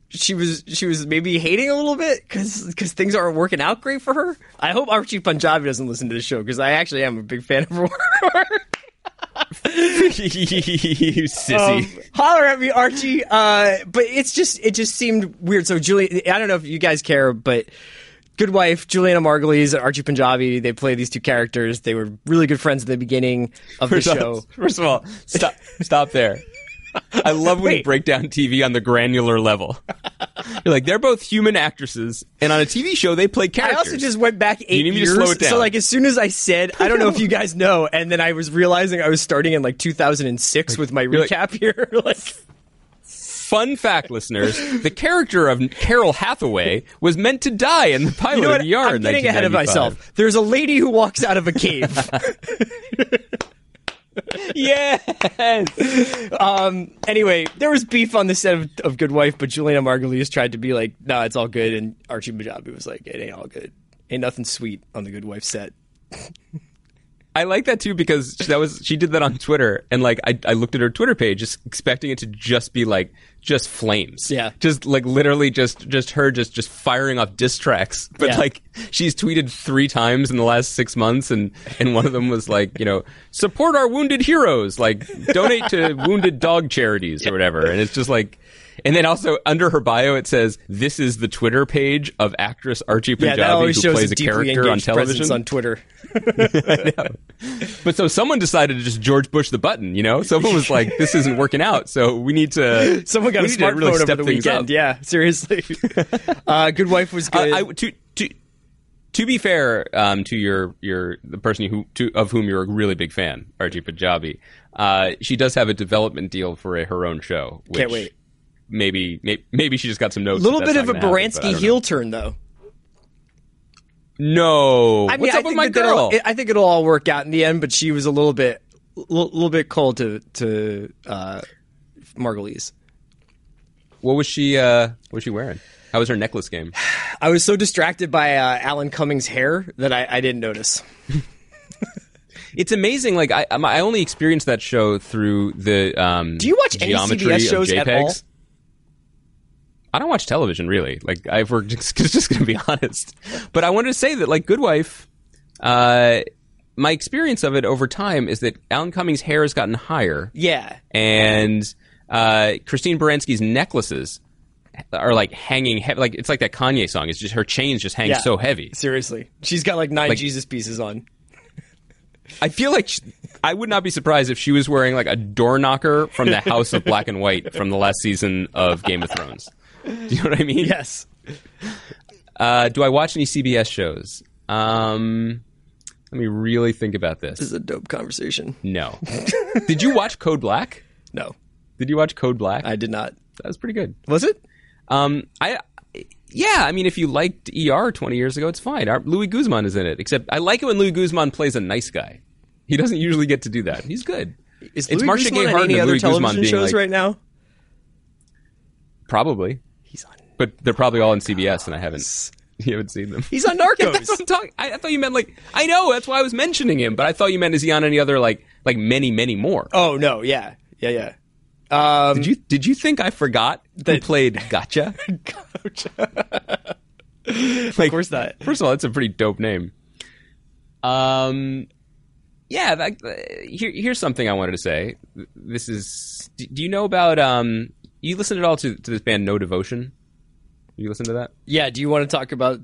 she was she was maybe hating a little bit because things aren't working out great for her. I hope Archie Panjabi doesn't listen to the show because I actually am a big fan of her you sissy. Um, holler at me, Archie. Uh, but it's just it just seemed weird. So Julie, I don't know if you guys care, but Good Wife, Julianna Margulies, and Archie Panjabi, they play these two characters. They were really good friends at the beginning of the First of- show. First of all, stop stop there. I love when you break down TV on the granular level. You're like, they're both human actresses, and on a TV show, they play characters. I also just went back eight need me to years. slow it down. So like as soon as I said, I don't know if you guys know, and then I was realizing I was starting in like 2006 with my like- recap here. like, Fun fact, listeners: the character of Carol Hathaway was meant to die in the pilot you know what? of ER. I'm getting ahead of myself. There's a lady who walks out of a cave. Yes. Um, anyway, there was beef on the set of, of Good Wife, but Julianna Margulies tried to be like, "No, it's all good," and Archie Panjabi was like, "It ain't all good. Ain't nothing sweet on the Good Wife set." I like that too because that was she did that on Twitter and like I, I looked at her Twitter page just expecting it to just be like just flames. Yeah. Just like literally just just her just just firing off diss tracks. But Yeah. like she's tweeted three times in the last six months and and one of them was like, you know, support our wounded heroes, like donate to wounded dog charities or whatever. And it's just like and then also under her bio it says this is the Twitter page of actress Archie Yeah, Panjabi always who plays a a character on television. on Twitter. But so someone decided to just George Bush the button, you know? Someone was like, this isn't working out, so we need to. Someone got a to smartphone really over the weekend. up. Yeah, seriously. uh, Good Wife was Uh, good. I, to, to, to be fair um, to your your the person who to, of whom you're a really big fan, Archie Panjabi, uh, she does have a development deal for a, her own show. Which Can't wait. Maybe, maybe maybe she just got some notes. A little bit of a not gonna happen, but I Baranski don't heel know. turn, though. No, I mean, what's I up with think my girl? I think it'll all work out in the end, but she was a little bit, a little, little bit cold to to uh, Margulies. what was she? Uh, what was she wearing? How was her necklace game? I was so distracted by uh, Alan Cummings' hair that I, I didn't notice. It's amazing. Like I, I only experienced that show through the. Um, Do you watch any CBS shows at all? I don't watch television really. Like I, we're just, just going to be honest. But I wanted to say that like Good Wife, uh, my experience of it over time is that Alan Cummings' hair has gotten higher, Yeah, and uh, Christine Baranski's necklaces are like hanging heavy. Like it's like that Kanye song. It's just her chains just hang yeah. so heavy. Seriously, she's got like nine Like- Jesus pieces on. I feel like sh I would not be surprised if she was wearing like a door knocker from the House of Black and White from the last season of Game of Thrones. Do you know what I mean? Yes, Uh, do I watch any CBS shows? Um, let me really think about this. this is a dope conversation. No. Did you watch Code Black? No, Did you watch Code Black? I did not. that was pretty good. Was it? Um, I. Yeah, I mean, if you liked ER 20 years ago, it's fine. Our, Luis Guzman is in it. Except I like it when Luis Guzman plays a nice guy. He doesn't usually get to do that. He's good. Is It's Luis Marcia Guzman Gay Harden and other Luis Guzman being shows like- right now? Probably. But they're probably all on CBS, and I haven't. You haven't seen them. He's on Yeah, Narcos. that's what I'm talking. I, I thought you meant like. I know that's why I was mentioning him, but I thought you meant is he on any other like like many many more? oh no, yeah, yeah, yeah. Um, Did you did you think I forgot who played Gacha? of course not. First of all, that's a pretty dope name. Um, yeah. That, uh, here, here's something I wanted to say. This is. Do, do you know about um? You listen at all to to this band No Devotion? You listen to that? Yeah. Do you want to talk about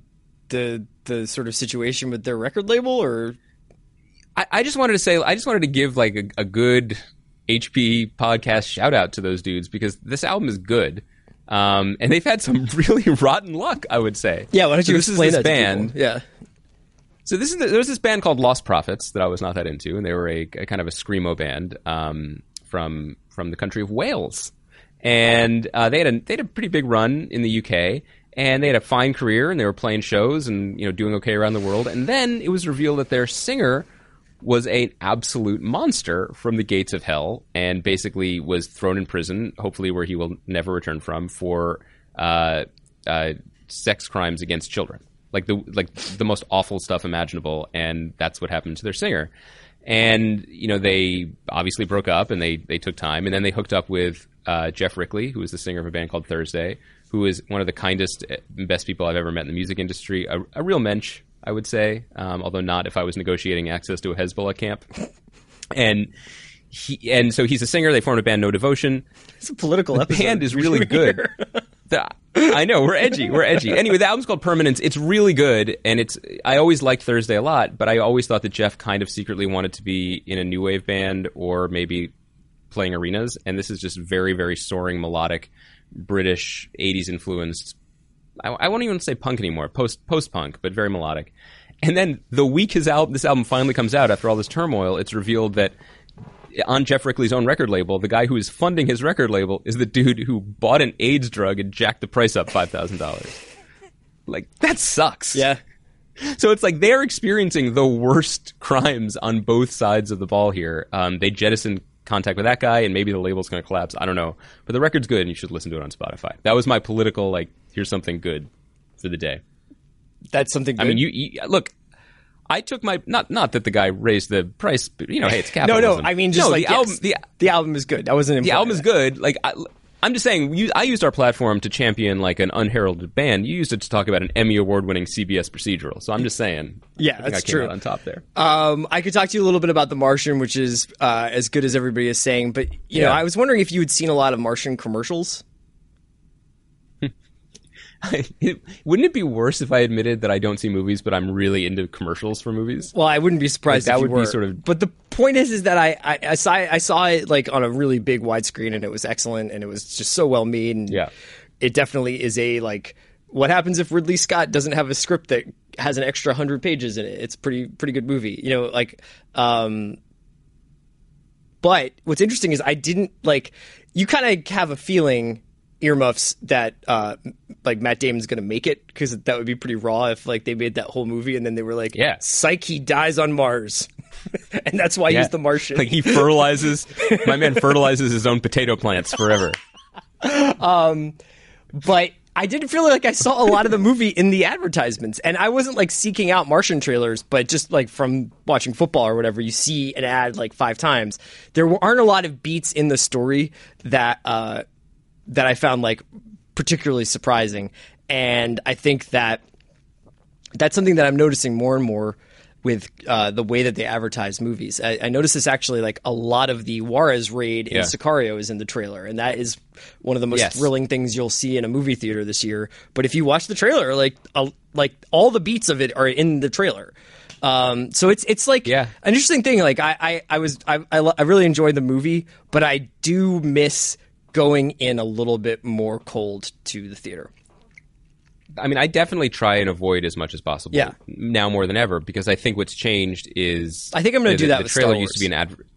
the the sort of situation with their record label, or I, I just wanted to say, I just wanted to give like a, a good HP podcast shout out to those dudes because this album is good. Um, and they've had some really rotten luck, I would say. yeah? Why don't So you this is explain this that band? people? Yeah. So this is the, there was this band called Lostprophets that I was not that into, and they were a, a kind of a screamo band um, from from the country of Wales, and uh, they had a they had a pretty big run in the UK, and they had a fine career, and they were playing shows and you know doing okay around the world, and then it was revealed that their singer was an absolute monster from the gates of hell, and basically was thrown in prison, hopefully where he will never return from for uh, uh, sex crimes against children like the like the most awful stuff imaginable, and that's what happened to their singer. And you know they obviously broke up, and they they took time, and then they hooked up with uh, Geoff Rickly, who is the singer of a band called Thursday, who is one of the kindest, and best people I've ever met in the music industry. A, a real mensch, I would say, um, although not if I was negotiating access to a Hezbollah camp. And he and so he's a singer. They formed a band, No Devotion It's a political episode. band is really good. The- I know we're edgy. We're edgy. Anyway, the album's called Permanence. It's really good, and it's. I always liked Thursday a lot, but I always thought that Geoff kind of secretly wanted to be in a new wave band or maybe playing arenas. And this is just very, very soaring, melodic, British '80s influenced. I, I won't even say punk anymore. Post post punk, but very melodic. And then the week his album, this album finally comes out after all this turmoil, it's revealed that on Geoff Rickly's own record label, the guy who is funding his record label is the dude who bought an AIDS drug and jacked the price up five thousand dollars. Like that sucks. Yeah. So it's like they're experiencing the worst crimes on both sides of the ball here. Um, they jettison contact with that guy, and maybe the label's going to collapse. I don't know, but the record's good, and you should listen to it on Spotify. That was my political like. Here's something good for the day. That's something. Good. I mean, you, you look. I took my not not that the guy raised the price, but you know, hey, it's capitalism. no. No, I mean, just no, like the yes, album. The, the album is good. I wasn't. the album is good. Like I, I'm just saying, you, I used our platform to champion like an unheralded band. You used it to talk about an Emmy award-winning CBS procedural. So I'm just saying. Yeah, that's true. On top there. Um, I could talk to you a little bit about The Martian, which is uh, as good as everybody is saying. But you know, I was wondering if you had seen a lot of Martian commercials. Wouldn't it be worse if I admitted that I don't see movies, but I'm really into commercials for movies? Well, I wouldn't be surprised Like, that would be sort of- But the point is, is that I, I, I saw I saw it like on a really big widescreen, and it was excellent, and it was just so well made. And Yeah. it definitely is a like. What happens if Ridley Scott doesn't have a script that has an extra hundred pages in it. It's pretty pretty good movie. You know, like um but what's interesting is I didn't like you kind of have a feeling earmuffs that uh like Matt Damon's going to make it because that would be pretty raw if like they made that whole movie and then they were like Yeah. Psyche dies on Mars. and that's why Yeah. he's the Martian. Like he fertilizes, my man fertilizes his own potato plants forever. Um, but I didn't feel like I saw a lot of the movie in the advertisements, and I wasn't like seeking out Martian trailers, but just like from watching football or whatever, you see an ad like five times. There aren't a lot of beats in the story that uh, that I found like particularly surprising, and I think that that's something that I'm noticing more and more with uh, the way that they advertise movies. I, I noticed this actually, like a lot of the Juarez raid in Yeah. Sicario is in the trailer, and that is one of the most Yes. thrilling things you'll see in a movie theater this year. But if you watch the trailer, like a, like all the beats of it are in the trailer. Um, so it's it's like Yeah. an interesting thing. Like I I, I was I, I lo- I really enjoyed the movie, but I do miss going in a little bit more cold to the theater. I mean, I definitely try and avoid as much as possible. Yeah. Now more than ever, because I think what's changed is. I think I'm gonna do that The with trailer used to be an advert.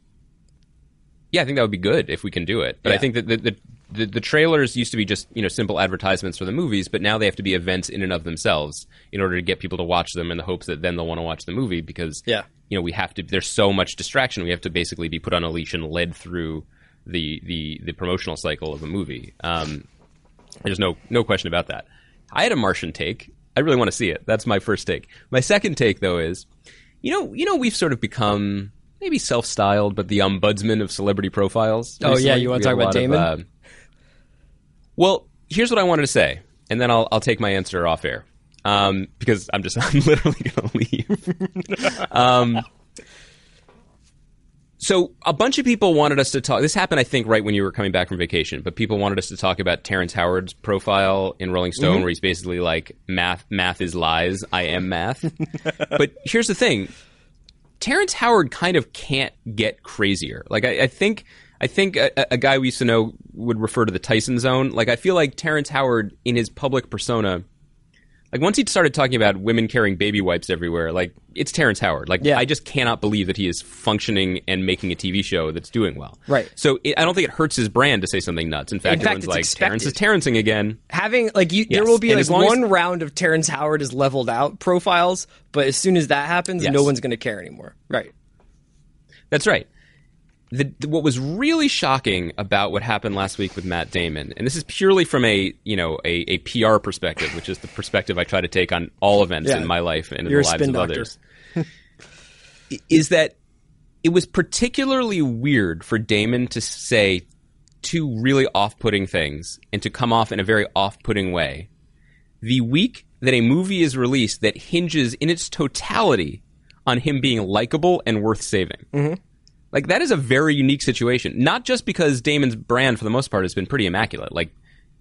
Yeah, I think that would be good if we can do it. But I think that the, the the the trailers used to be just you know simple advertisements for the movies, but now they have to be events in and of themselves in order to get people to watch them in the hopes that then they'll want to watch the movie because Yeah. you know we have to. There's so much distraction. We have to basically be put on a leash and led through the the the promotional cycle of a movie. Um, there's no no question about that. I had a Martian take. I really want to see it. That's my first take. My second take though is, you know, you know, we've sort of become maybe self-styled, but the ombudsman of celebrity profiles. Oh, yeah, you wanna talk about lot of, Damon? uh, well, here's what I wanted to say, and then I'll I'll take my answer off air. Um, because I'm just I'm literally going to leave. um, so a bunch of people wanted us to talk. This happened, I think, right when you were coming back from vacation. But people wanted us to talk about Terrence Howard's profile in Rolling Stone, mm-hmm. where he's basically like, "Math, math is lies. I am math." but here's the thing: Terrence Howard kind of can't get crazier. Like I, I think, I think a, a guy we used to know would refer to the Tyson zone. Like I feel like Terrence Howard in his public persona. Like once he started talking about women carrying baby wipes everywhere, like it's Terrence Howard. Like Yeah. I just cannot believe that he is functioning and making a TV show that's doing well. Right. So it, I don't think it hurts his brand to say something nuts. In fact, In fact, everyone's it's like Terrence is expected. Terrencing again. having like you, there will be and like as long as- one round of Terrence Howard is leveled out profiles, but as soon as that happens, Yes. no one's going to care anymore. Right. That's right. The, what was really shocking about what happened last week with Matt Damon, and this is purely from a you know a, a PR perspective, which is the perspective I try to take on all events Yeah. in my life and in You're the lives of doctor. others, is that it was particularly weird for Damon to say two really off-putting things and to come off in a very off-putting way the week that a movie is released that hinges in its totality on him being likable and worth saving. Mm-hmm. Like that is a very unique situation. Not just because Damon's brand for the most part has been pretty immaculate. Like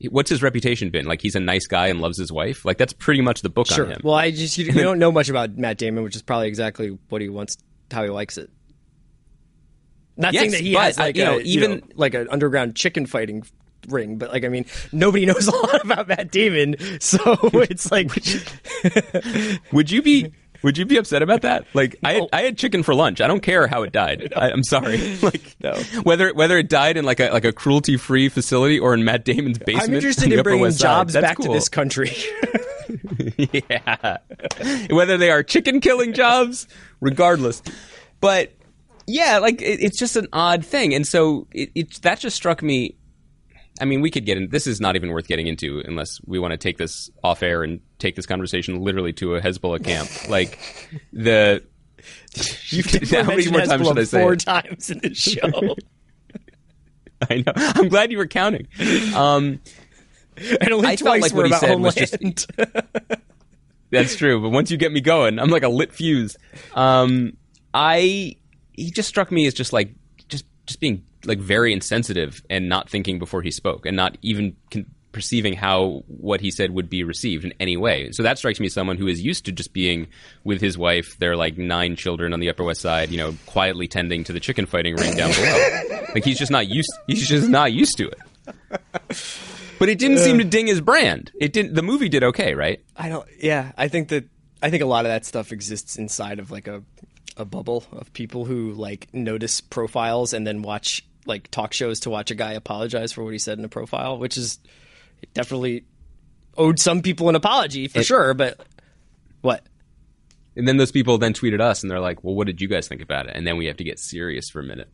what's his reputation been? Like he's a nice guy and loves his wife. Like that's pretty much the book Sure. on him. Well, I just you, you don't know much about Matt Damon, which is probably exactly what he wants, how he likes it. Not Yes, saying that he but, has uh, like you a, know, you even- know, like an underground chicken fighting ring, but like I mean, nobody knows a lot about Matt Damon, so it's like would you be would you be upset about that? Like I had, I had chicken for lunch. I don't care how it died. I, I'm sorry. Like No. whether whether it died in like a like a cruelty free facility or in Matt Damon's basement. I'm interested in Upper bringing West jobs back to this country. yeah. Whether they are chicken killing jobs, regardless. But yeah, like it, it's just an odd thing, and so it, it that just struck me. I mean, we could get in. This is not even worth getting into unless we want to take this off air and take this conversation literally to a Hezbollah camp. Like the. You How many more times should I say four it? times in the show, I know. I'm glad you were counting. Um, and only I felt twice like were what he about Homeland. just- That's true, but once you get me going, I'm like a lit fuse. Um, I he just struck me as just like just just being like very insensitive and not thinking before he spoke, and not even con- perceiving how what he said would be received in any way. So that strikes me as someone who is used to just being with his wife, their like nine children on the Upper West Side, you know, quietly tending to the chicken fighting ring down below. like he's just not used. He's just not used to it. But it didn't seem to ding his brand. It didn't. The movie did okay, right? I don't. Yeah, I think that I think a lot of that stuff exists inside of like a a bubble of people who like notice profiles and then watch like talk shows to watch a guy apologize for what he said in a profile, which is definitely owed some people an apology for sure. But what? And then those people then tweeted us, and they're like, "Well, what did you guys think about it?" And then we have to get serious for a minute.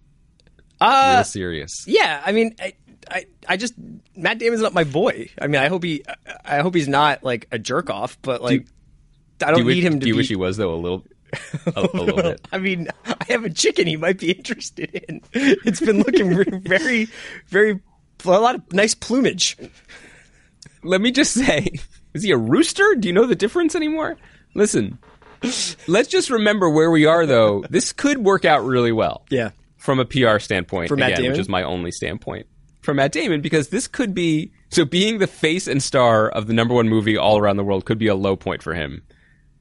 Uh, Real serious. Yeah, I mean, I, I, I just Matt Damon's not my boy. I mean, I hope he, I hope he's not like a jerk off, but like, I Do don't wish, need him to do you be. wish he was though? A little, a, a little bit. I mean, I have a chicken he might be interested in. It's been looking very, very, a lot of nice plumage. Let me just say, is he a rooster? Do you know the difference anymore? Listen, let's just remember where we are though. This could work out really well. Yeah. from a PR standpoint, For Matt again, which is my only standpoint from Matt Damon, because this could be so being the face and star of the number one movie all around the world could be a low point for him,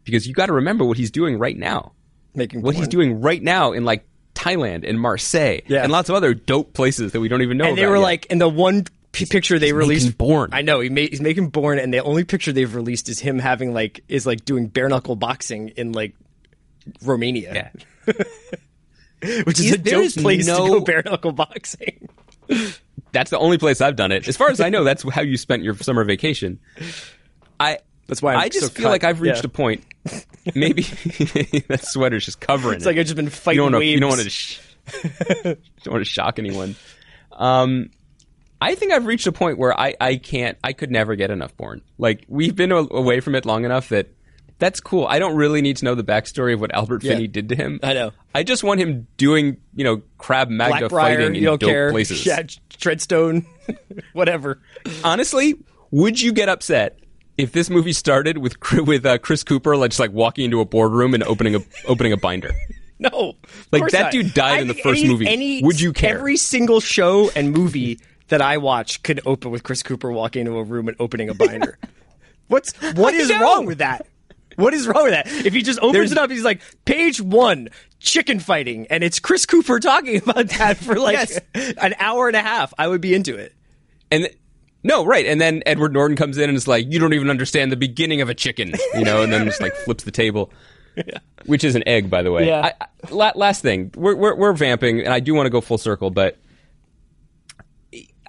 because you got to remember what he's doing right now, Making what he's doing right now in like Thailand and Marseille Yeah. and lots of other dope places that we don't even know. and they were yet. like, in the one picture they released, Bourne. I know he made, he's making Bourne, and the only picture they've released is him having like is like doing bare knuckle boxing in like Romania, yeah. which is Is- a dope place to no- go bare knuckle boxing. That's the only place I've done it. As far as I know, that's how you spent your summer vacation. I That's why I'm I just so feel cut. like I've reached Yeah. a point. Maybe that sweater's just covering. It's it. like I've just been fighting you don't want to. You don't want to. Sh- don't want to shock anyone. Um, I think I've reached a point where I I can't. I could never get enough porn. Like we've been a- away from it long enough that that's cool. I don't really need to know the backstory of what Albert Yeah. Finney did to him. I know. I just want him doing you know Krav Maga Blackbriar, fighting in dope care. places. Yeah, Treadstone, whatever. Honestly, would you get upset? If this movie started with with uh, Chris Cooper, like just like walking into a boardroom and opening a opening a binder, No, Like, that not. dude died I in the first any- movie. Any, Would you care? Every single show and movie that I watch could open with Chris Cooper walking into a room and opening a binder. What's what I is know. wrong with that? What is wrong with that? If he just opens There's- it up, he's like page one, chicken fighting, and it's Chris Cooper talking about that for like Yes. an hour and a half. I would be into it. and th- no, right, and then Edward Norton comes in and is like, "You don't even understand the beginning of a chicken," you know, and then just like flips the table, which is an egg, by the way. Yeah. I, I, last thing, we're, we're we're vamping, and I do want to go full circle, but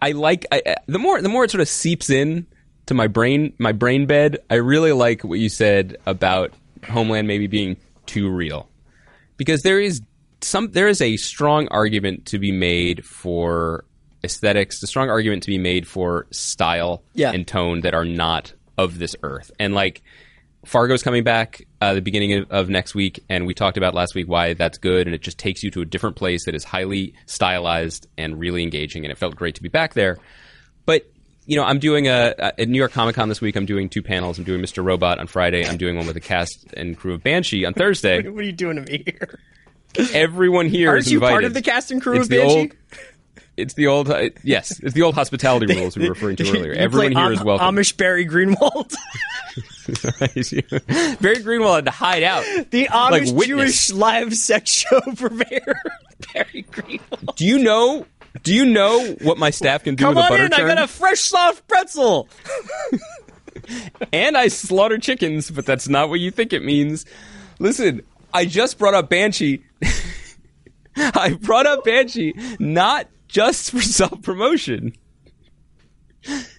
I like I, the more the more it sort of seeps in to my brain my brain bed. I really like what you said about Homeland maybe being too real, because there is some there is a strong argument to be made for aesthetics, a strong argument to be made for style Yeah. and tone that are not of this earth, and like. Fargo's coming back uh, the beginning of, of next week, and we talked about last week why that's good, and it just takes you to a different place that is highly stylized and really engaging, and it felt great to be back there. But you know, I'm doing a at New York Comic Con this week. I'm doing two panels. I'm doing Mr. Robot on Friday. I'm doing one with the cast and crew of Banshee on Thursday. What are you doing to me here? Everyone here Aren't is you invited. part of the cast and crew it's of Banshee? It's the old. Uh, yes, it's the old hospitality rules we were referring to earlier. Everyone here Am- is welcome. Amish Barry Greenwald, Barry Greenwald had to hide out. the Amish Like. Jewish live sex show purveyor, Barry Greenwald. Do you know? Do you know what my staff can do Come with a on butter in, I got a fresh soft pretzel. and I slaughter chickens, but that's not what you think it means. Listen, I just brought up Banshee. I brought up Banshee not just for self promotion.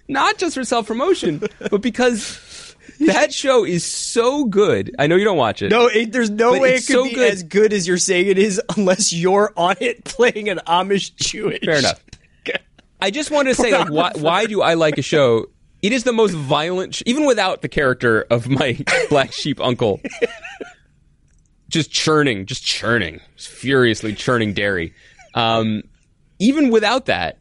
Not just for self promotion, but because that show is so good. I know you don't watch it. No, it, there's no way it could so be good. as good as you're saying it is unless you're on it playing an Amish Jewish. Fair enough. I just wanted to say, like, why, why do I like a show? It is the most violent, sh- even without the character of my black sheep uncle, just churning, just churning, just furiously churning dairy. Um, even without that,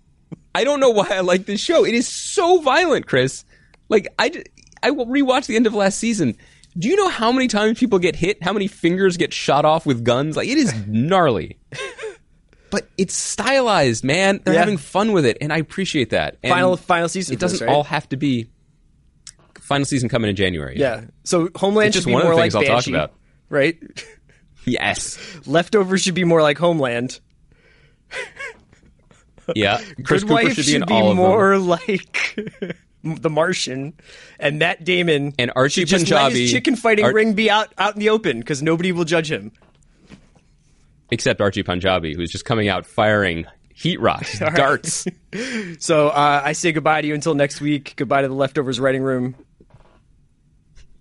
I don't know why I like this show. It is so violent, Chris. Like, I, will rewatch the end of last season. Do you know how many times people get hit? How many fingers get shot off with guns? Like, it is gnarly. But it's stylized, man. They're Yeah. having fun with it, and I appreciate that. And Final final season. It doesn't right? all have to be final season coming in January. Yeah. So Homeland It's just should be one of the more things like I'll talk about. right? Yes. Leftovers should be more like Homeland. Yeah. Chris Good Cooper Wife should be in be all of them. more like The Martian, and Matt Damon And Archie should just let his chicken fighting Ar- ring be out out in the open because nobody will judge him. Except Archie Panjabi, who's just coming out firing heat rocks, darts. So uh, I say goodbye to you until next week. Goodbye to the leftovers writing room.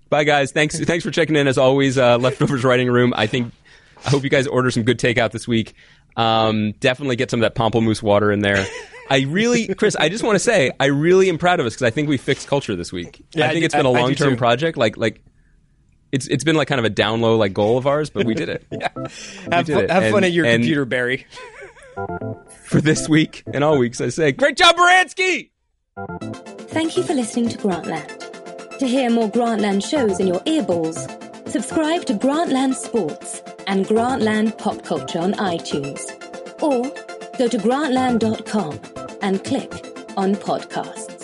Bye, guys. Thanks, thanks for checking in. As always, uh, leftovers writing room. I think I hope you guys order some good takeout this week. Um, definitely get some of that pamplemousse water in there. I really, Chris, I just want to say, I really am proud of us because I think we fixed culture this week. Yeah, I I think do- it's been a I- I do long term project. Like, like it's it's been like kind of a down low like goal of ours, but we did it Have, did fu- it. have fun at your and- computer, Barry. for this week and all weeks. I say, great job, Baranski. Thank you for listening to Grantland. To hear more Grantland shows in your earballs, subscribe to Grantland Sports and Grantland Pop Culture on iTunes. Or go to grantland.com and click on podcasts.